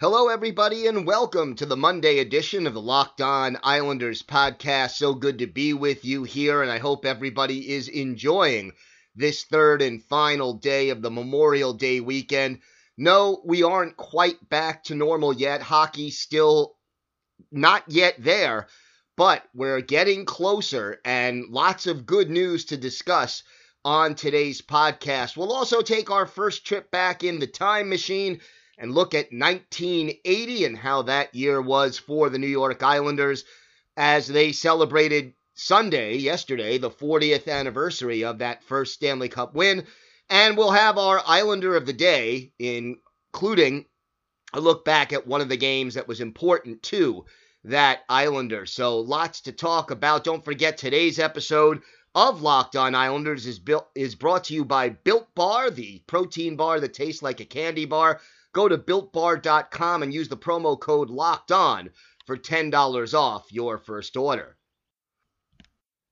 Hello, everybody, and welcome to the Monday edition of the Locked On Islanders podcast. So good to be with you here, and I hope everybody is enjoying this third and final day of the Memorial Day weekend. No, we aren't quite back to normal yet. Hockey still not yet there, but we're getting closer, and lots of good news to discuss on today's podcast. We'll also take our first trip back in the time machine and look at 1980 and how that year was for the New York Islanders as they celebrated Sunday, yesterday, the 40th anniversary of that first Stanley Cup win. And we'll have our Islander of the day, including a look back at one of the games that was important to that Islander. So lots to talk about. Don't forget today's episode of Locked On Islanders is built is brought to you by Built Bar, the protein bar that tastes like a candy bar. Go to builtbar.com and use the promo code locked on for $10 off your first order.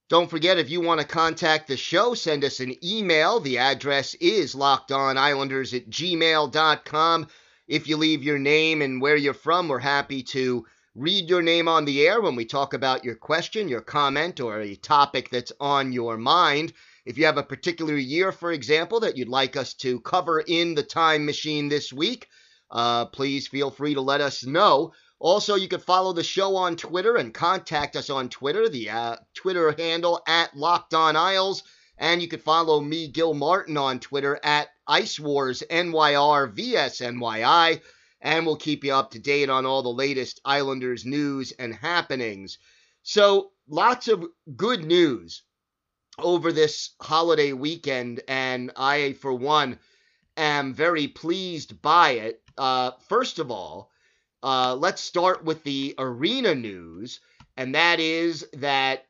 Don't forget, if you want to contact the show, send us an email. The address is lockedonislanders at gmail.com. If you leave your name and where you're from, we're happy to read your name on the air when we talk about your question, your comment, or a topic that's on your mind. If you have a particular year, for example, that you'd like us to cover in the time machine this week, uh, please feel free to let us know. Also, you can follow the show on Twitter and contact us on Twitter, the uh, Twitter handle at Locked On Isles. And you can follow me, Gil Martin, on Twitter at Ice Wars NYR VSNYI. And we'll keep you up to date on all the latest Islanders news and happenings. So, lots of good news over this holiday weekend, and I, for one, am very pleased by it. Uh, first of all, uh, let's start with the arena news, and that is that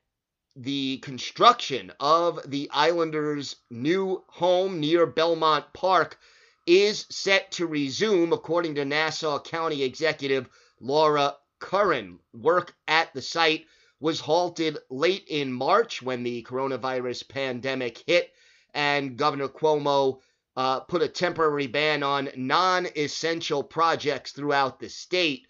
the construction of the Islanders' new home near Belmont Park is set to resume, according to Nassau County Executive Laura Curran. Work at the site was halted late in March when the coronavirus pandemic hit, and Governor Cuomo uh, put a temporary ban on non essential projects throughout the state.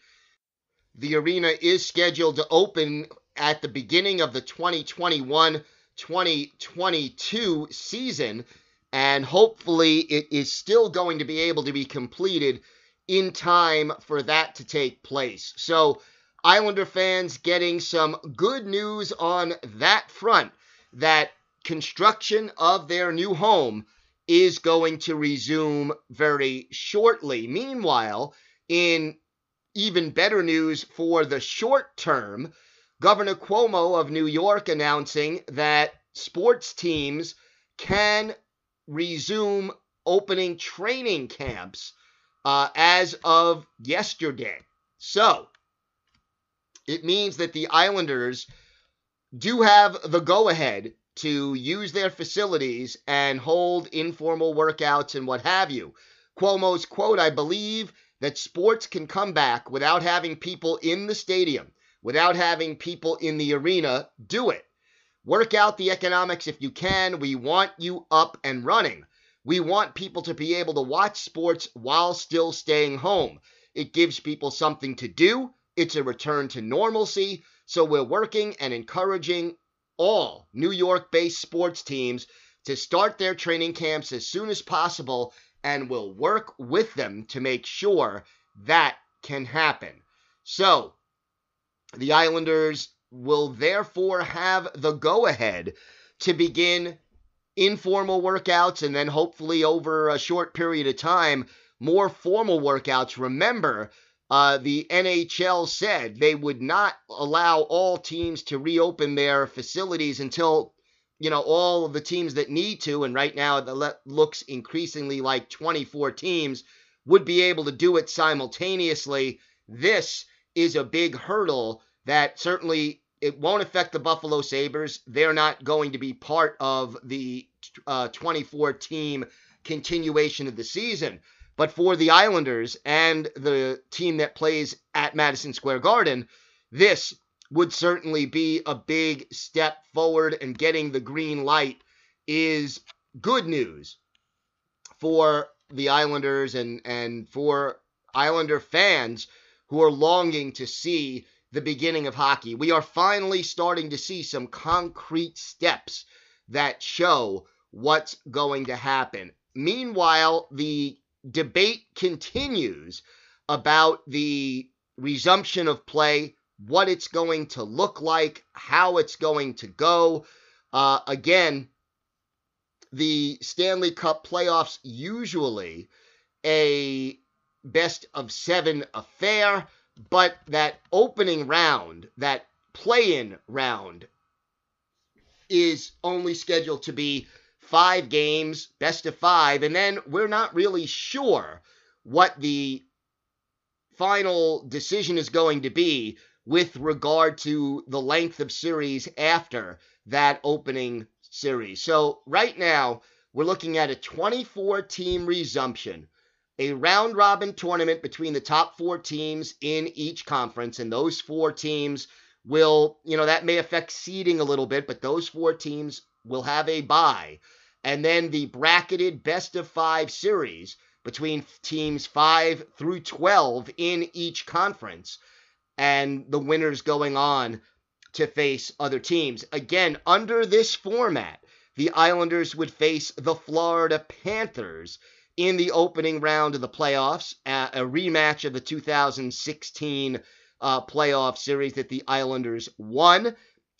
The arena is scheduled to open at the beginning of the 2021 2022 season, and hopefully it is still going to be able to be completed in time for that to take place. So, Islander fans getting some good news on that front that construction of their new home is going to resume very shortly. Meanwhile, in even better news for the short term, Governor Cuomo of New York announcing that sports teams can resume opening training camps uh, as of yesterday. So, it means that the Islanders do have the go ahead to use their facilities and hold informal workouts and what have you. Cuomo's quote I believe that sports can come back without having people in the stadium, without having people in the arena do it. Work out the economics if you can. We want you up and running. We want people to be able to watch sports while still staying home. It gives people something to do. It's a return to normalcy. So we're working and encouraging all New York based sports teams to start their training camps as soon as possible and we'll work with them to make sure that can happen. So, the Islanders will therefore have the go ahead to begin informal workouts and then hopefully over a short period of time, more formal workouts. Remember, uh, the NHL said they would not allow all teams to reopen their facilities until, you know, all of the teams that need to, and right now it looks increasingly like 24 teams would be able to do it simultaneously. This is a big hurdle that certainly it won't affect the Buffalo Sabres. They're not going to be part of the uh, 24 team continuation of the season. But for the Islanders and the team that plays at Madison Square Garden, this would certainly be a big step forward, and getting the green light is good news for the Islanders and, and for Islander fans who are longing to see the beginning of hockey. We are finally starting to see some concrete steps that show what's going to happen. Meanwhile, the debate continues about the resumption of play, what it's going to look like, how it's going to go. Uh, again, the Stanley Cup playoffs usually a best of seven affair, but that opening round, that play in round, is only scheduled to be five games, best of five, and then we're not really sure what the final decision is going to be with regard to the length of series after that opening series. So, right now, we're looking at a 24 team resumption, a round robin tournament between the top four teams in each conference, and those four teams will, you know, that may affect seeding a little bit, but those four teams will have a bye and then the bracketed best of five series between teams 5 through 12 in each conference, and the winners going on to face other teams. Again, under this format, the Islanders would face the Florida Panthers in the opening round of the playoffs, a rematch of the 2016 uh, playoff series that the Islanders won.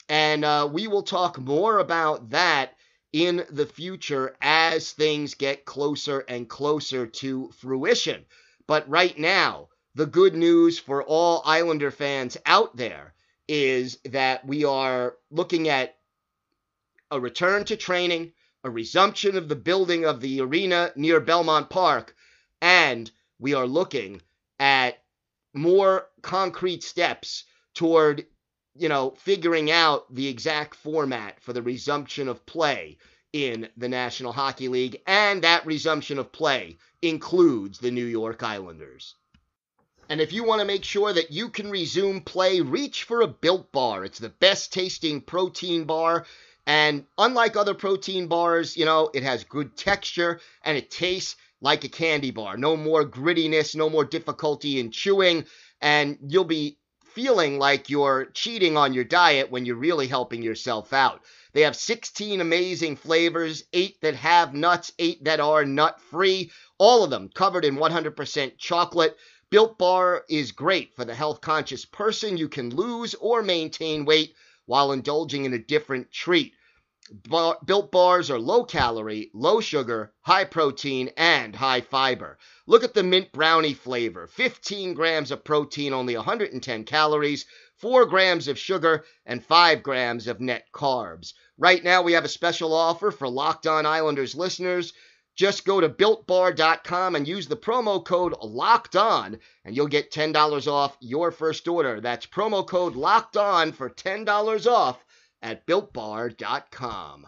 And uh, we will talk more about that in the future as things get closer and closer to fruition. But right now, the good news for all Islander fans out there is that we are looking at a return to training, a resumption of the building of the arena near Belmont Park, and we are looking at more concrete steps toward you know, figuring out the exact format for the resumption of play in the National Hockey League, and that resumption of play includes the New York Islanders. And if you want to make sure that you can resume play, reach for a Built Bar. It's the best tasting protein bar. And unlike other protein bars, you know, it has good texture and it tastes like a candy bar. No more grittiness, no more difficulty in chewing. And you'll be feeling like you're cheating on your diet when you're really helping yourself out. They have 16 amazing flavors, 8 that have nuts, 8 that are nut free, all of them covered in 100% chocolate. Built Bar is great for the health conscious person. You can lose or maintain weight while indulging in a different treat. Built bars are low calorie, low sugar, high protein, and high fiber. Look at the mint brownie flavor 15 grams of protein, only 110 calories, 4 grams of sugar, and 5 grams of net carbs. Right now, we have a special offer for Locked On Islanders listeners. Just go to builtbar.com and use the promo code LOCKED ON, and you'll get $10 off your first order. That's promo code LOCKED ON for $10 off at builtbar.com.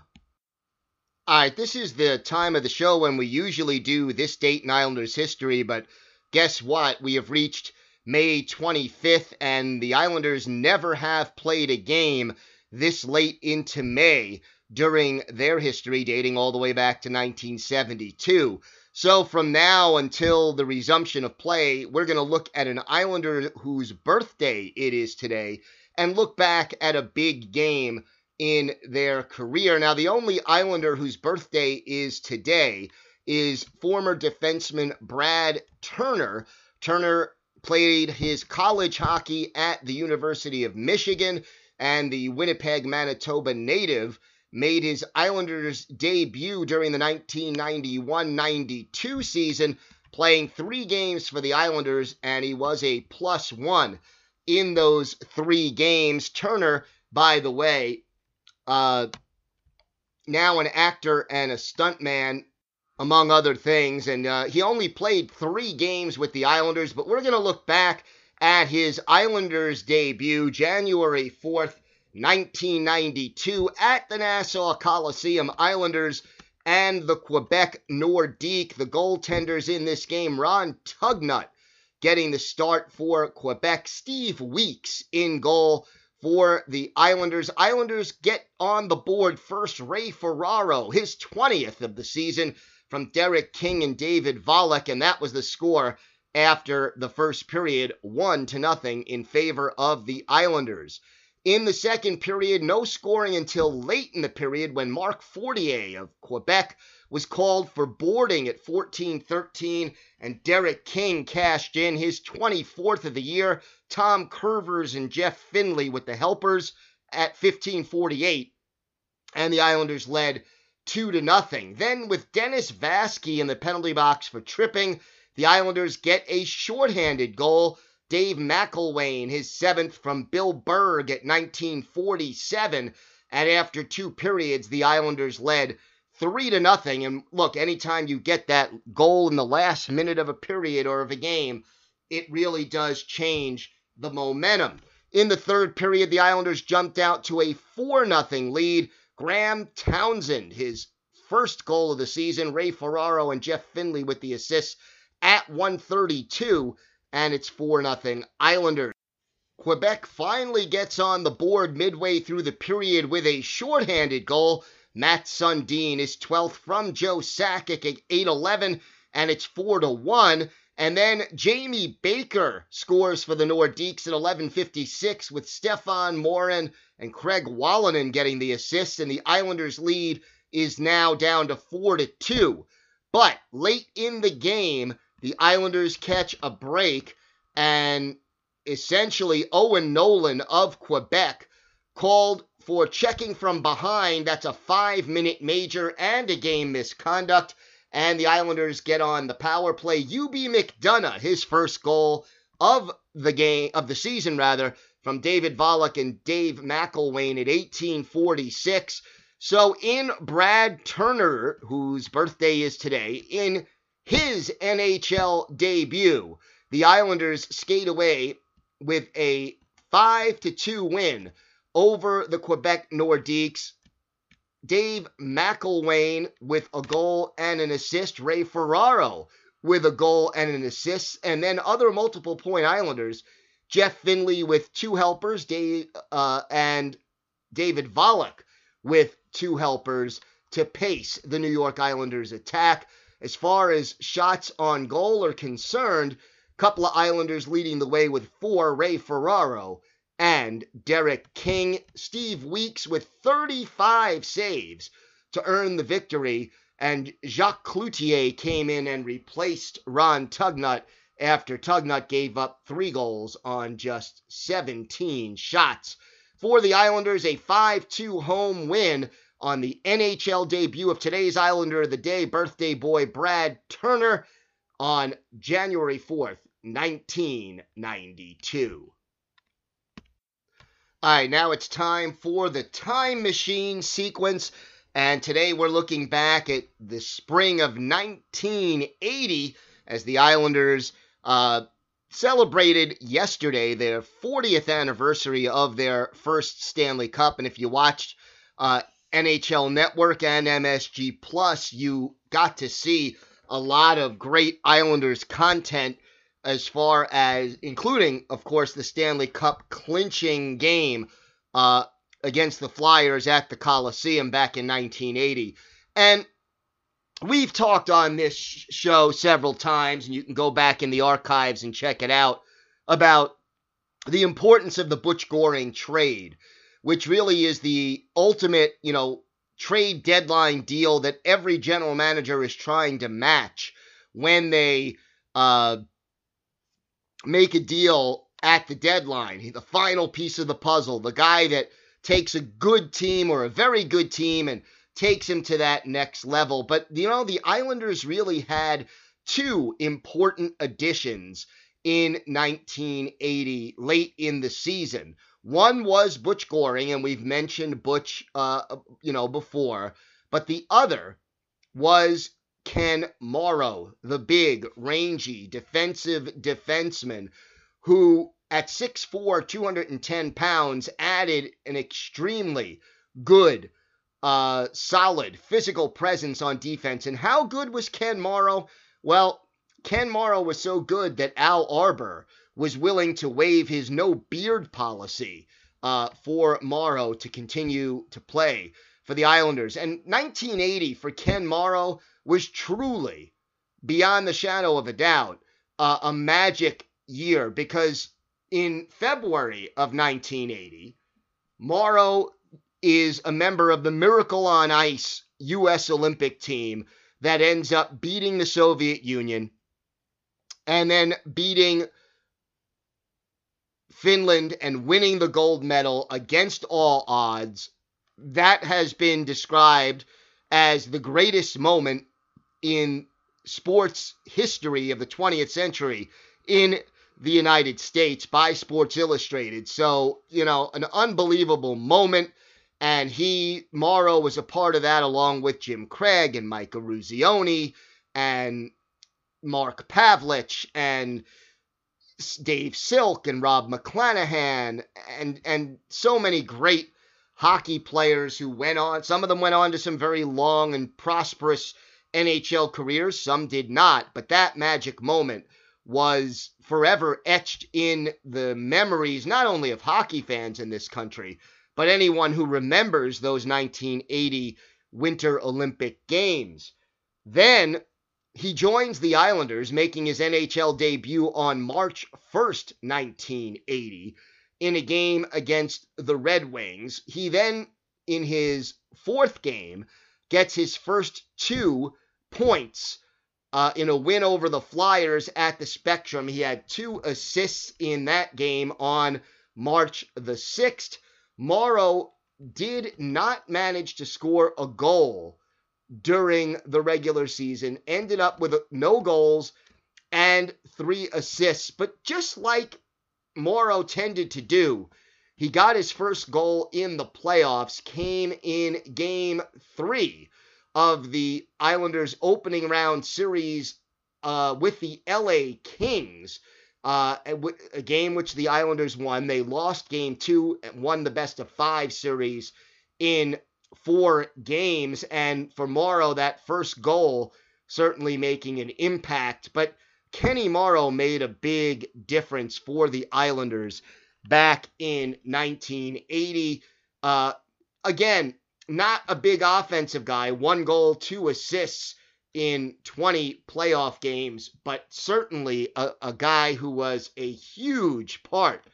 All right, this is the time of the show when we usually do this date in Islanders history, but guess what? We have reached May 25th, and the Islanders never have played a game this late into May during their history, dating all the way back to 1972. So, from now until the resumption of play, we're going to look at an Islander whose birthday it is today and look back at a big game in their career. Now, the only Islander whose birthday is today is former defenseman Brad Turner. Turner played his college hockey at the University of Michigan, and the Winnipeg, Manitoba native made his Islanders debut during the 1991 92 season, playing three games for the Islanders, and he was a plus one in those three games. Turner, by the way, uh, now an actor and a stuntman, among other things, and uh, he only played three games with the Islanders, but we're going to look back at his Islanders debut January 4th, 1992, at the Nassau Coliseum. Islanders and the Quebec Nordique, the goaltenders in this game, Ron Tugnutt getting the start for Quebec, Steve Weeks in goal for the Islanders. Islanders get on the board first. Ray Ferraro, his 20th of the season from Derek King and David Volek, and that was the score after the first period, one to nothing in favor of the Islanders. In the second period, no scoring until late in the period when Mark Fortier of Quebec was called for boarding at 14 13, and Derek King cashed in his 24th of the year. Tom Kurvers and Jeff Finley with the helpers at 15 48, and the Islanders led 2 to nothing. Then, with Dennis Vaske in the penalty box for tripping, the Islanders get a shorthanded goal. Dave McLlwain, his seventh from Bill Berg at 1947. And after two periods, the Islanders led three to nothing. And look, anytime you get that goal in the last minute of a period or of a game, it really does change the momentum. In the third period, the Islanders jumped out to a 4 0 lead. Graham Townsend, his first goal of the season. Ray Ferraro and Jeff Finley with the assists at 132 and it's 4 0 Islanders. Quebec finally gets on the board midway through the period with a shorthanded goal. Mats Sundin is 12th from Joe Sakic at 8-11, and it's 4 to 1. And then Jamie Baker scores for the Nordiques at 11:56 with Stefan Morin and Craig Wolanin getting the assists, and the Islanders' lead is now down to 4 to 2. But late in the game, the Islanders catch a break, and essentially Owen Nolan of Quebec called for checking from behind. That's a five minute major and a game misconduct. And the Islanders get on the power play. Hubie McDonough, his first goal of the game, of the season rather, from David Volek and Dave McLlwain at 1846. So in Brad Turner, whose birthday is today, in his NHL debut. The Islanders skate away with a 5 to 2 win over the Quebec Nordiques. Dave McLlwain with a goal and an assist. Ray Ferraro with a goal and an assist. And then other multiple point Islanders. Jeff Finley with two helpers. Dave, uh, and David Volek with two helpers to pace the New York Islanders attack. As far as shots on goal are concerned, couple of Islanders leading the way with four, Ray Ferraro and Derek King. Steve Weeks with 35 saves to earn the victory, and Jacques Cloutier came in and replaced Ron Tugnutt after Tugnutt gave up three goals on just 17 shots. For the Islanders, a 5 2 home win on the NHL debut of today's Islander of the Day, birthday boy Brad Turner, on January 4th, 1992. All right, now it's time for the time machine sequence. And today we're looking back at the spring of 1980 as the Islanders uh, celebrated yesterday their 40th anniversary of their first Stanley Cup. And if you watched uh, NHL Network and MSG Plus, you got to see a lot of great Islanders content as far as including, of course, the Stanley Cup clinching game uh, against the Flyers at the Coliseum back in 1980. And we've talked on this show several times, and you can go back in the archives and check it out about the importance of the Butch Goring trade which really is the ultimate, you know, trade deadline deal that every general manager is trying to match when they uh, make a deal at the deadline. The final piece of the puzzle, the guy that takes a good team or a very good team and takes him to that next level. But, you know, the Islanders really had two important additions in 1980, late in the season. One was Butch Goring, and we've mentioned Butch, uh, you know, before. But the other was Ken Morrow, the big, rangy, defensive defenseman who at 6'4, 210 pounds, added an extremely good, uh, solid physical presence on defense. And how good was Ken Morrow? Well, Ken Morrow was so good that Al Arbour was willing to waive his no beard policy uh, for Morrow to continue to play for the Islanders. And 1980 for Ken Morrow was truly, beyond the shadow of a doubt, uh, a magic year because in February of 1980, Morrow is a member of the Miracle on Ice U.S. Olympic team that ends up beating the Soviet Union and then beating Finland and winning the gold medal against all odds. That has been described as the greatest moment in sports history of the 20th century in the United States by Sports Illustrated. So, you know, an unbelievable moment. And he, Morrow, was a part of that along with Jim Craig and Mike Eruzione and Mark Pavelich and Dave Silk and Rob McClanahan and and so many great hockey players who went on. Some of them went on to some very long and prosperous NHL careers. Some did not. But that magic moment was forever etched in the memories not only of hockey fans in this country, but anyone who remembers those 1980 Winter Olympic Games. Then he joins the Islanders, making his NHL debut on March 1st, 1980, in a game against the Red Wings. He then, in his fourth game, gets his first two points uh, in a win over the Flyers at the Spectrum. He had two assists in that game on March the 6th. Morrow did not manage to score a goal during the regular season, ended up with no goals and three assists. But just like Morrow tended to do, he got his first goal in the playoffs, came in game three of the Islanders opening round series uh, with the LA Kings. Uh, a game which the Islanders won. They lost game two and won the best of five series in four games. And for Morrow, that first goal certainly making an impact. But Kenny Morrow made a big difference for the Islanders back in 1980. Uh, again, not a big offensive guy, one goal, two assists in 20 playoff games, but certainly a, a guy who was a huge part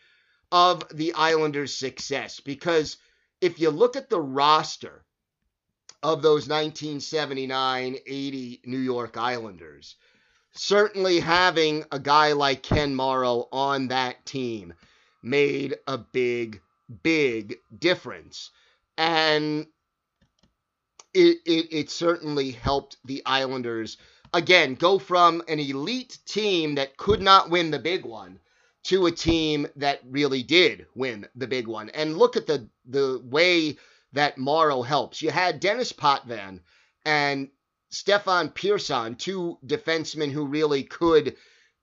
of the Islanders' success because if you look at the roster of those 1979 80 New York Islanders, certainly having a guy like Ken Morrow on that team made a big, big difference. And it, it, it certainly helped the Islanders, again, go from an elite team that could not win the big one to a team that really did win the big one. And look at the the way that Morrow helps. You had Denis Potvin and Stefan Persson, two defensemen who really could,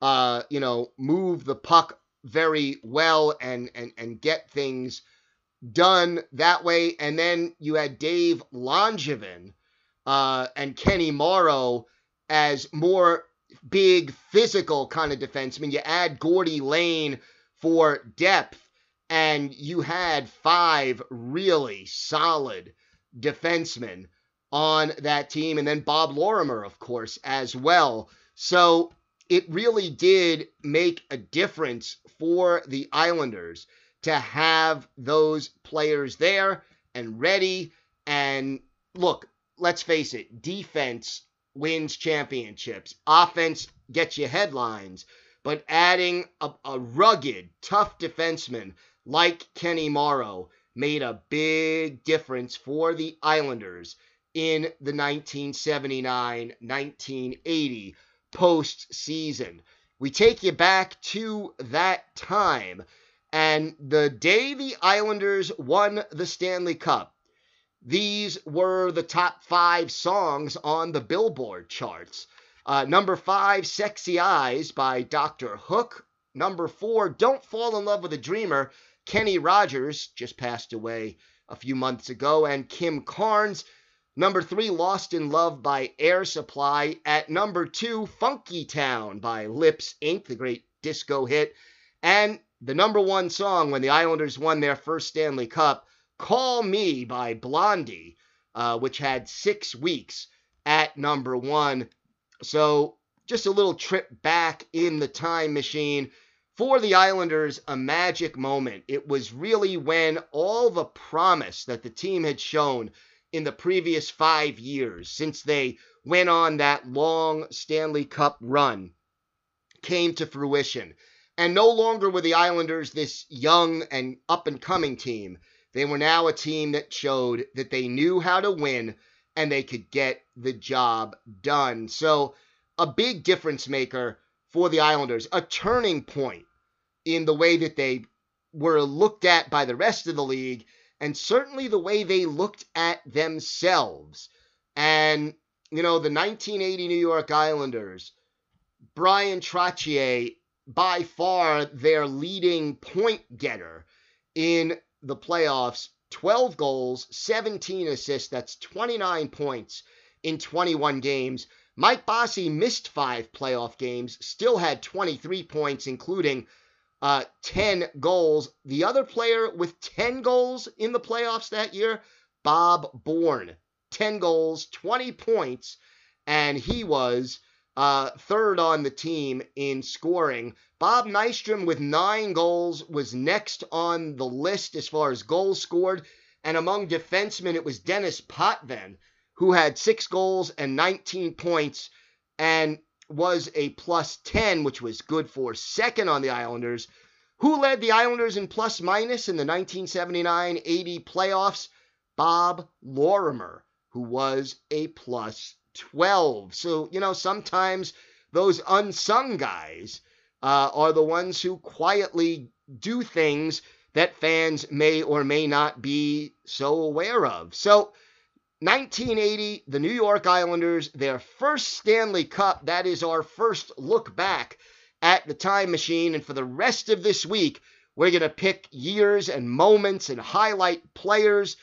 uh, you know, move the puck very well and and and get things done that way. And then you had Dave Langevin uh, and Kenny Morrow as more big physical kind of defensemen. You add Gordy Lane for depth, and you had five really solid defensemen on that team, and then Bob Lorimer, of course, as well. So it really did make a difference for the Islanders to have those players there and ready. And look, let's face it, defense wins championships. Offense gets you headlines. but adding a, a rugged, tough defenseman like Kenny Morrow made a big difference for the Islanders in the 1979 1980 postseason. We take you back to that time and the day the Islanders won the Stanley Cup. These were the top five songs on the Billboard charts. Uh, number five, Sexy Eyes by Dr. Hook. Number four, Don't Fall in Love with a Dreamer. Kenny Rogers just passed away a few months ago, and Kim Carnes. Number three, Lost in Love by Air Supply. At number two, Funky Town by Lipps Inc., the great disco hit. And the number one song when the Islanders won their first Stanley Cup, Call Me by Blondie, uh, which had six weeks at number one. So just a little trip back in the time machine. For the Islanders, a magic moment. It was really when all the promise that the team had shown in the previous five years, since they went on that long Stanley Cup run, came to fruition. And no longer were the Islanders this young and up and coming team. They were now a team that showed that they knew how to win and they could get the job done. So, a big difference maker for the Islanders, a turning point in the way that they were looked at by the rest of the league, and certainly the way they looked at themselves. And, you know, the 1980 New York Islanders, Bryan Trottier, by far their leading point getter in the playoffs 12 goals, 17 assists. That's 29 points in 21 games. Mike Bossy missed five playoff games, still had 23 points, including uh, 10 goals. The other player with 10 goals in the playoffs that year, Bob Bourne. 10 goals, 20 points, and he was uh, third on the team in scoring. Bob Nystrom with nine goals was next on the list as far as goals scored. And among defensemen, it was Denis Potvin, who had six goals and 19 points and was a plus 10, which was good for second on the Islanders. Who led the Islanders in plus minus in the 1979 80 playoffs? Bob Lorimer, who was a plus 12. So, you know, sometimes those unsung guys uh, are the ones who quietly do things that fans may or may not be so aware of. So, 1980, the New York Islanders, their first Stanley Cup. That is our first look back at the time machine. And for the rest of this week, we're going to pick years and moments and highlight players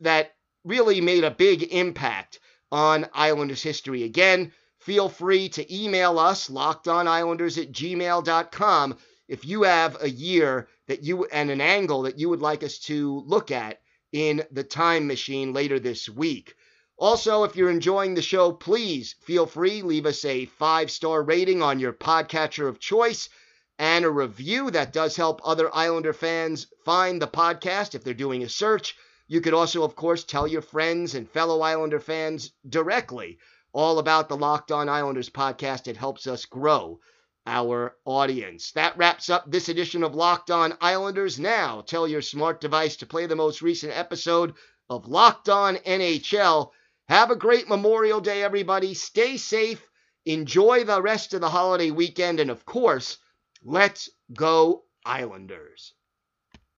that really made a big impact on Islanders history. Again, feel free to email us, lockedonislanders at gmail.com, if you have a year that you and an angle that you would like us to look at in the time machine later this week. Also, if you're enjoying the show, please feel free leave us a five-star rating on your podcatcher of choice and a review that does help other Islander fans find the podcast if they're doing a search. You could also, of course, tell your friends and fellow Islander fans directly all about the Locked On Islanders podcast. It helps us grow our audience. That wraps up this edition of Locked On Islanders. Now, tell your smart device to play the most recent episode of Locked On NHL. Have a great Memorial Day, everybody. Stay safe. Enjoy the rest of the holiday weekend. And of course, let's go, Islanders.